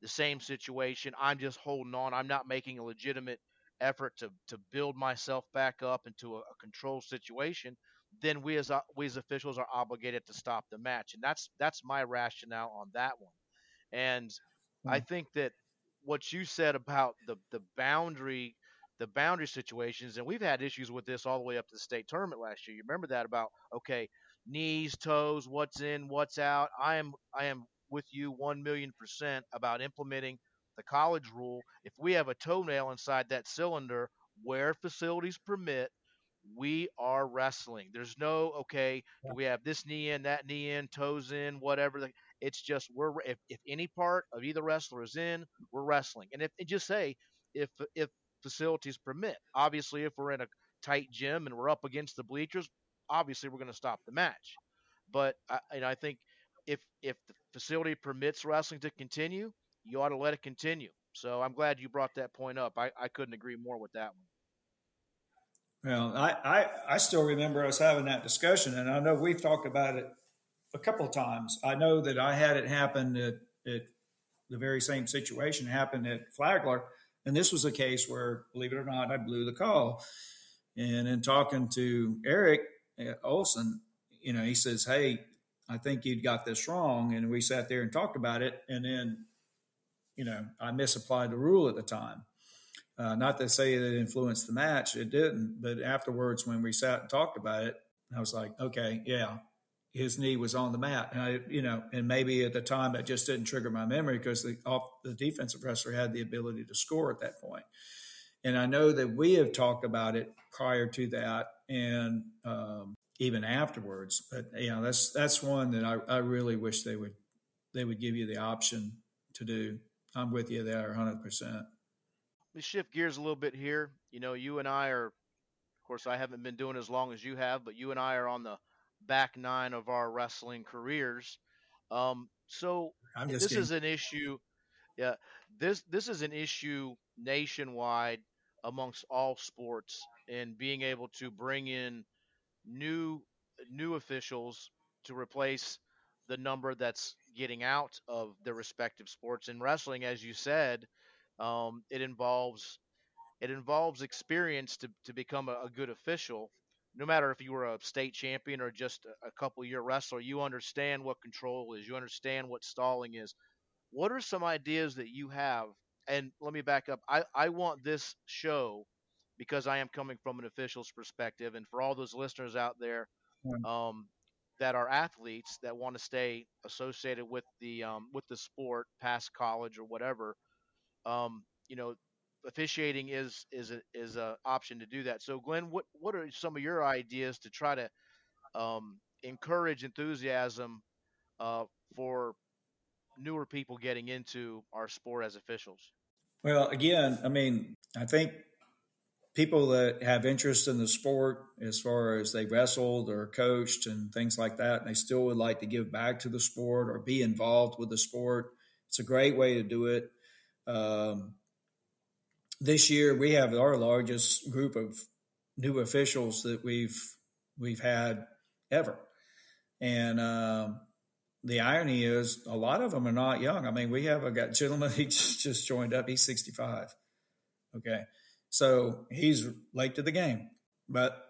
the same situation, I'm just holding on. I'm not making a legitimate effort to to build myself back up into a, a controlled situation. Then we as uh, we as officials are obligated to stop the match, and that's that's my rationale on that one. And mm-hmm. I think that what you said about the the boundary the boundary situations, and we've had issues with this all the way up to the state tournament last year. You remember that about okay, knees, toes, what's in, what's out. I am I am with you one million percent about implementing the college rule. If we have a toenail inside that cylinder, where facilities permit, we are wrestling. There's no okay. Do we have this knee in, that knee in, toes in, whatever? It's just we're if, if any part of either wrestler is in, we're wrestling. And if and just say if if facilities permit. Obviously, if we're in a tight gym and we're up against the bleachers, obviously we're going to stop the match. But I, and I think if if the facility permits wrestling to continue, you ought to let it continue. So I'm glad you brought that point up. I, I couldn't agree more with that one. Well, I, I, I still remember us having that discussion, and I know we've talked about it a couple of times. I know that I had it happen at, at the very same situation happened at Flagler, and this was a case where, believe it or not, I blew the call. And in talking to Eric Olson, you know, he says, Hey, I think you'd got this wrong. And we sat there and talked about it. And then, you know, I misapplied the rule at the time. Uh, not to say that it influenced the match, it didn't. But afterwards, when we sat and talked about it, I was like, okay, yeah, his knee was on the mat. And I, you know, and maybe at the time it just didn't trigger my memory because the off, the defensive wrestler had the ability to score at that point. And I know that we have talked about it prior to that and um, even afterwards. But you know, that's that's one that I, I really wish they would they would give you the option to do. I'm with you there, hundred percent. Let me shift gears a little bit here. You know, you and I are, of course, I haven't been doing as long as you have, but you and I are on the back nine of our wrestling careers. Um, so this kidding. is an issue. Yeah, this this is an issue nationwide amongst all sports and being able to bring in new new officials to replace the number that's getting out of their respective sports. In wrestling, as you said, um, it involves it involves experience to, to become a, a, good official no matter if you were a state champion or just a, couple year wrestler, you understand what control is, you understand what stalling is. What are some ideas that you have? And let me back up. I, I want this show because I am coming from an official's perspective, and for all those listeners out there um, that are athletes that want to stay associated with the um, with the sport past college or whatever, um, you know, officiating is is a, is a option to do that. So, Glenn, what what are some of your ideas to try to um, encourage enthusiasm uh, for newer people getting into our sport as officials? Well, again, I mean, I think people that have interest in the sport as far as they wrestled or coached and things like that, and they still would like to give back to the sport or be involved with the sport. It's a great way to do it. Um, this year we have our largest group of new officials that we've we've had ever, and um, the irony is a lot of them are not young. I mean, we have a got gentleman he just joined up. He's sixty five. Okay, so he's late to the game, but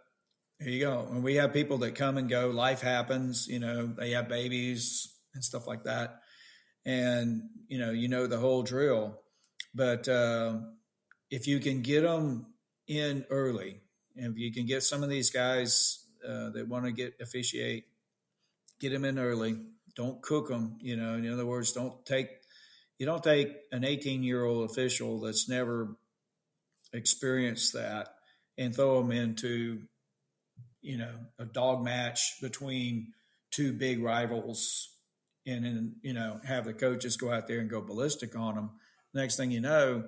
here you go. And we have people that come and go. Life happens. You know, they have babies and stuff like that, and you know, you know the whole drill. But uh, if you can get them in early, and if you can get some of these guys uh, that want to get officiate, get them in early. Don't cook them. You know, in other words, don't take you don't take an 18 year old official that's never experienced that and throw them into you know a dog match between two big rivals and then you know have the coaches go out there and go ballistic on them next thing you know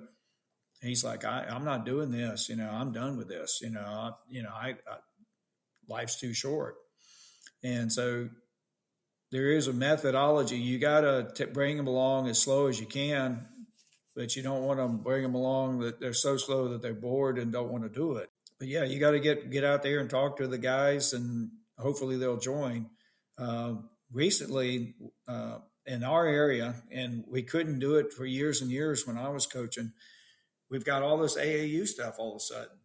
he's like, I, am not doing this. You know, I'm done with this. You know, I, you know, I, I life's too short. And so there is a methodology. You got to bring them along as slow as you can, but you don't want to bring them along that they're so slow that they're bored and don't want to do it. But yeah, you got to get get out there and talk to the guys, and hopefully they'll join. uh, recently uh, in our area, and we couldn't do it for years and years when I was coaching. We've got all this AAU stuff all of a sudden.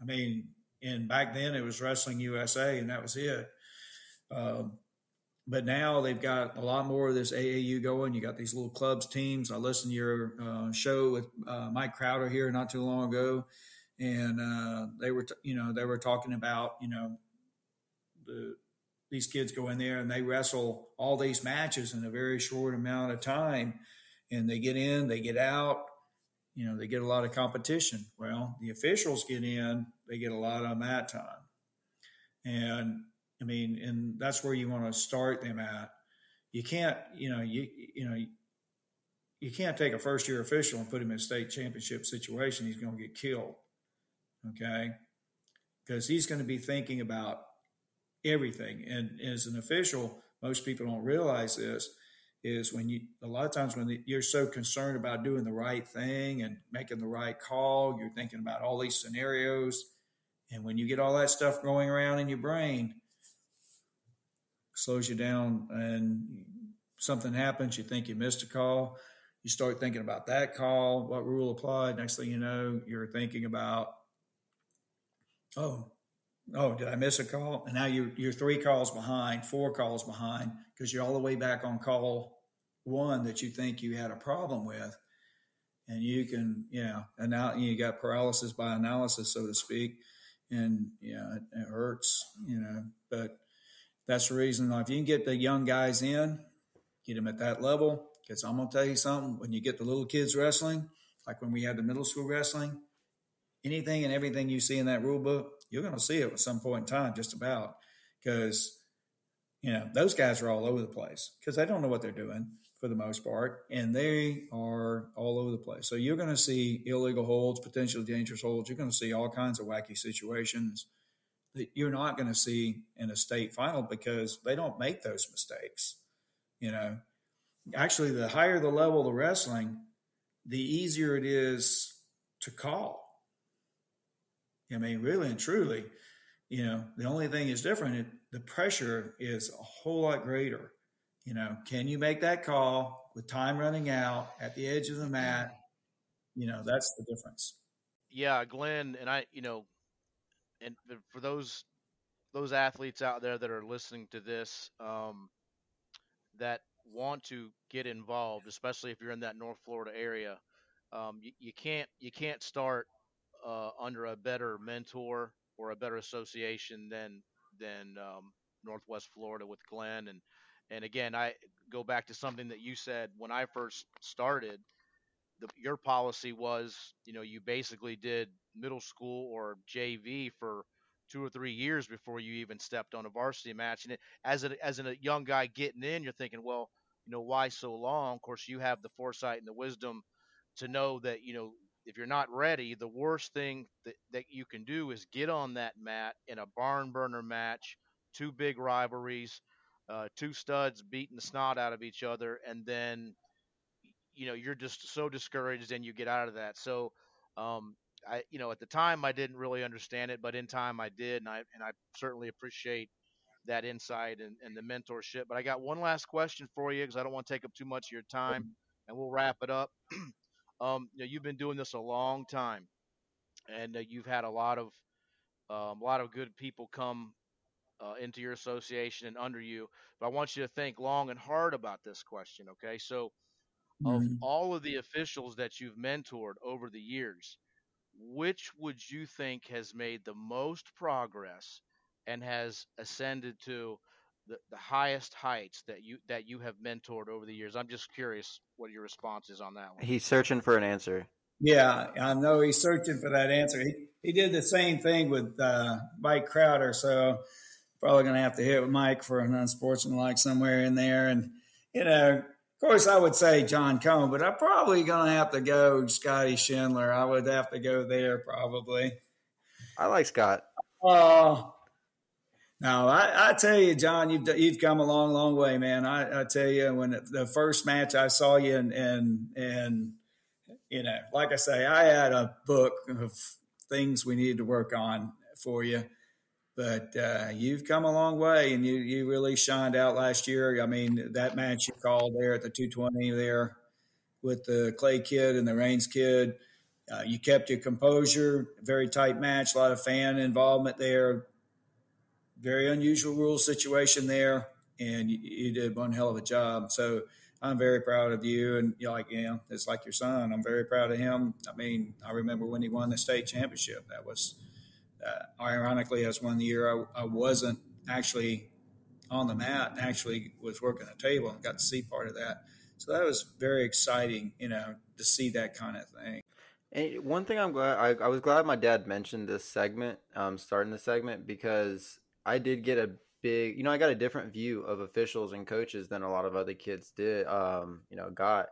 I mean, and back then it was Wrestling USA, and that was it. Um, but now they've got a lot more of this AAU going. You got these little clubs, teams. I listened to your uh, show with uh, Mike Crowder here not too long ago, and uh, they were, t- you know, they were talking about, you know, the these kids go in there and they wrestle all these matches in a very short amount of time, and they get in, they get out, you know, they get a lot of competition. Well, the officials get in, they get a lot of mat time, and I mean, and that's where you want to start them at. You can't, you know, you you know, you can't take a first year official and put him in a state championship situation. He's going to get killed, okay? Because he's going to be thinking about everything. And as an official, most people don't realize this is when you a lot of times when you're so concerned about doing the right thing and making the right call, you're thinking about all these scenarios. And when you get all that stuff going around in your brain, slows you down and something happens, you think you missed a call, you start thinking about that call, what rule applied. Next thing you know, you're thinking about, oh, oh, did I miss a call? And now you're you're three calls behind, four calls behind, because you're all the way back on call one that you think you had a problem with. And you can, you know, and now you got paralysis by analysis, so to speak. And yeah, it, it hurts, you know, but that's the reason if you can get the young guys in, get them at that level. Because I'm gonna tell you something, when you get the little kids wrestling, like when we had the middle school wrestling, anything and everything you see in that rule book, you're gonna see it at some point in time, just about. Because you know those guys are all over the place because they don't know what they're doing for the most part, and they are all over the place. So you're going to see illegal holds, potentially dangerous holds. You're going to see all kinds of wacky situations that you're not going to see in a state final because they don't make those mistakes. You know, actually, the higher the level of the wrestling, the easier it is to call. I mean, really and truly, you know, the only thing is different. It, the pressure is a whole lot greater. You know, can you make that call with time running out at the edge of the mat? You know, that's the difference. Yeah, Glenn, and I, you know, and for those those athletes out there that are listening to this um, that want to get involved, especially if you're in that North Florida area, um, you, you, can't you can't start uh, under a better mentor or a better association than than um, Northwest Florida with Glenn and and again I go back to something that you said when I first started. The, your policy was, you know, you basically did middle school or JV for two or three years before you even stepped on a varsity match. And it, as a as a young guy getting in, you're thinking, well, you know, why so long? Of course, you have the foresight and the wisdom to know that you know if you're not ready, the worst thing that, that you can do is get on that mat in a barn burner match, two big rivalries, uh, two studs beating the snot out of each other, and then you know you're just so discouraged and you get out of that. So um, I, you know, at the time I didn't really understand it, but in time I did, and I and I certainly appreciate that insight and, and the mentorship. But I got one last question for you because I don't want to take up too much of your time, and we'll wrap it up. um, you know, you've been doing this a long time, and uh, you've had a lot of um, a lot of good people come uh, into your association and under you. But I want you to think long and hard about this question. Okay, so of mm-hmm. all of the officials that you've mentored over the years, which would you think has made the most progress and has ascended to the, the highest heights that you that you have mentored over the years? I'm just curious what your response is on that one. He's searching for an answer. Yeah, I know he's searching for that answer. He he did the same thing with uh, Mike Crowder, so probably going to have to hit with Mike for an unsportsmanlike somewhere in there. And you know, course, I would say John Cone, but I'm probably going to have to go Scotty Schindler. I would have to go there probably. I like Scott. Oh, uh, no, I, I, tell you, John, you've you've come a long, long way, man. I, I tell you, when the first match I saw you, and and and you know, like I say, I had a book of things we needed to work on for you, but uh, you've come a long way, and you you really shined out last year. I mean, that match you called there at the 220 there with the Clay kid and the Rains kid. Uh, you kept your composure. Very tight match. A lot of fan involvement there. Very unusual rule situation there, and you, you did one hell of a job. So I'm very proud of you. And you're like, yeah, it's like your son. I'm very proud of him. I mean, I remember when he won the state championship. That was, uh, ironically, that's one year I, I wasn't actually on the mat and actually was working the table and got to see part of that. So that was very exciting, you know, to see that kind of thing. And one thing I'm glad I, I was glad my dad mentioned this segment, um, starting the segment because I did get a big, you know, I got a different view of officials and coaches than a lot of other kids did. Um, you know, got,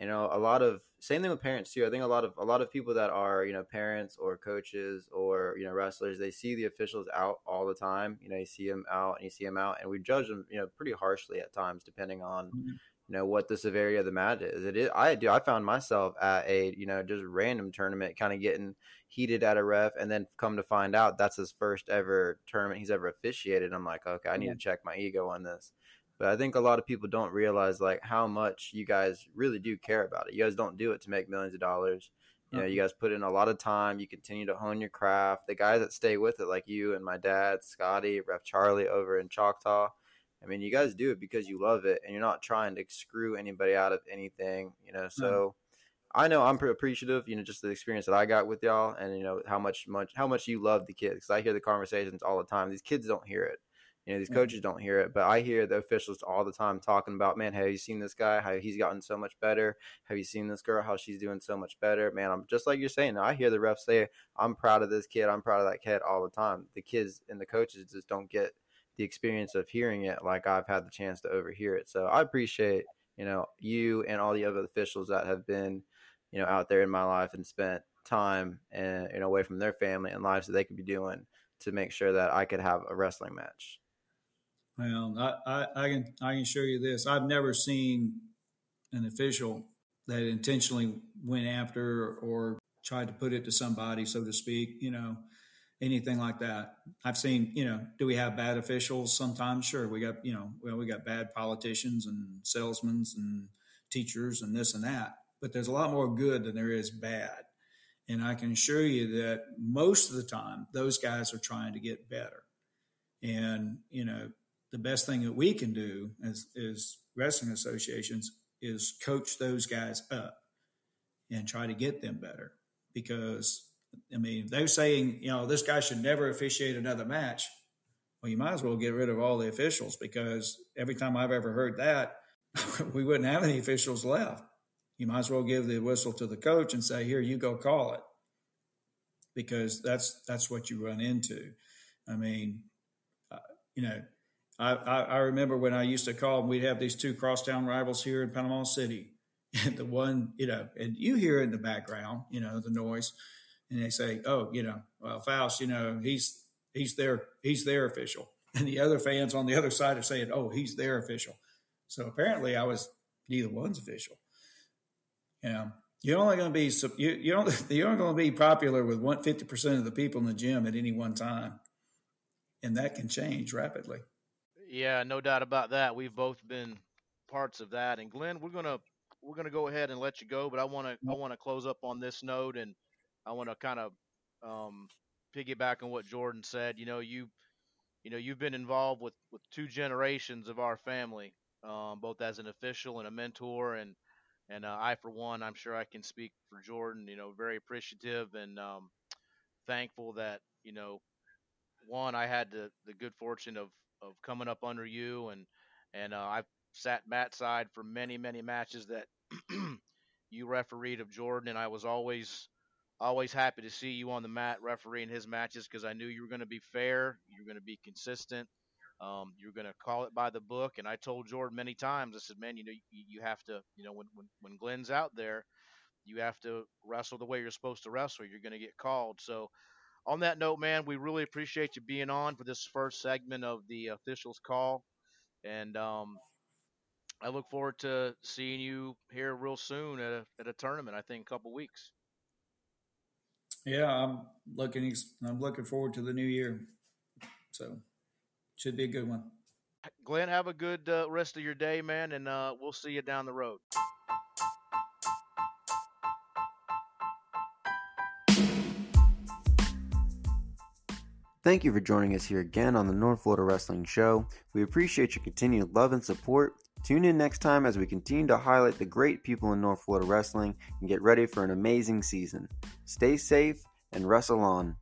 you know, a lot of same thing with parents too. I think a lot of a lot of people that are you know parents or coaches or you know wrestlers, they see the officials out all the time. You know, you see them out and you see them out, and we judge them, you know, pretty harshly at times depending on. Mm-hmm you know what the severity of the match is. It is I do I found myself at a you know just random tournament kind of getting heated at a ref and then come to find out that's his first ever tournament he's ever officiated. I'm like, okay, I need yeah. to check my ego on this. But I think a lot of people don't realize like how much you guys really do care about it. You guys don't do it to make millions of dollars. You know, you guys put in a lot of time. You continue to hone your craft. The guys that stay with it, like you and my dad, Scotty, Ref Charlie over in Choctaw, I mean, you guys do it because you love it, and you're not trying to screw anybody out of anything. You know, so. Mm. I know I'm appreciative, you know, just the experience that I got with y'all, and you know how much much how much you love the kids. Because I hear the conversations all the time. These kids don't hear it, you know, these mm-hmm. coaches don't hear it, but I hear the officials all the time talking about, man, have you seen this guy? How he's gotten so much better? Have you seen this girl? How she's doing so much better? Man, I'm just like you're saying. I hear the refs say, I'm proud of this kid. I'm proud of that kid all the time. The kids and the coaches just don't get the experience of hearing it like I've had the chance to overhear it. So I appreciate, you know, you and all the other officials that have been, you know, out there in my life and spent time and you know away from their family and lives that they could be doing to make sure that I could have a wrestling match. Well, I, I, I can I can show you this. I've never seen an official that intentionally went after or tried to put it to somebody, so to speak. You know, anything like that. I've seen, you know, do we have bad officials sometimes? Sure. We got, you know, well, we got bad politicians and salesmen and teachers and this and that, but there's a lot more good than there is bad. And I can assure you that most of the time, those guys are trying to get better. And, you know, the best thing that we can do as, as wrestling associations is coach those guys up and try to get them better because I mean, they're saying, you know, this guy should never officiate another match. Well, you might as well get rid of all the officials because every time I've ever heard that, we wouldn't have any officials left. You might as well give the whistle to the coach and say, "Here, you go call it," because that's that's what you run into. I mean, uh, you know, I, I, I remember when I used to call, and we'd have these two crosstown rivals here in Panama City, and the one, you know, and you hear in the background, you know, the noise and they say, "Oh, you know, well, Faust, you know, he's he's their he's their official," and the other fans on the other side are saying, "Oh, he's their official." So apparently, I was neither one's official. You know, you're only going to be you you don't you're only going to be popular with one fifty percent of the people in the gym at any one time, and that can change rapidly. Yeah, no doubt about that. We've both been parts of that. And Glenn, we're gonna we're gonna go ahead and let you go, but I want to I want to close up on this note and I want to kind of um, piggyback on what Jordan said. You know, you you know you've been involved with with two generations of our family, um, both as an official and a mentor, and and uh, I for one, I'm sure I can speak for Jordan. You know, very appreciative and um, thankful that you know one I had the the good fortune of of coming up under you and and uh, I've sat mat side for many many matches that you refereed of Jordan, and I was always always happy to see you on the mat refereeing his matches because I knew you were going to be fair, you were going to be consistent, um, you were going to call it by the book. And I told Jordan many times, I said, man, you know, you, you have to, you know, when, when when Glenn's out there, you have to wrestle the way you're supposed to wrestle. You're going to get called. So, on that note, man, we really appreciate you being on for this first segment of the officials call, and um, I look forward to seeing you here real soon at a, at a tournament. I think a couple weeks. Yeah, I'm looking. I'm looking forward to the new year. So should be a good one. Glenn, have a good uh, rest of your day, man, and uh, we'll see you down the road. Thank you for joining us here again on the North Florida Wrestling Show. We appreciate your continued love and support. Tune in next time as we continue to highlight the great people in North Florida wrestling and get ready for an amazing season. Stay safe and wrestle on.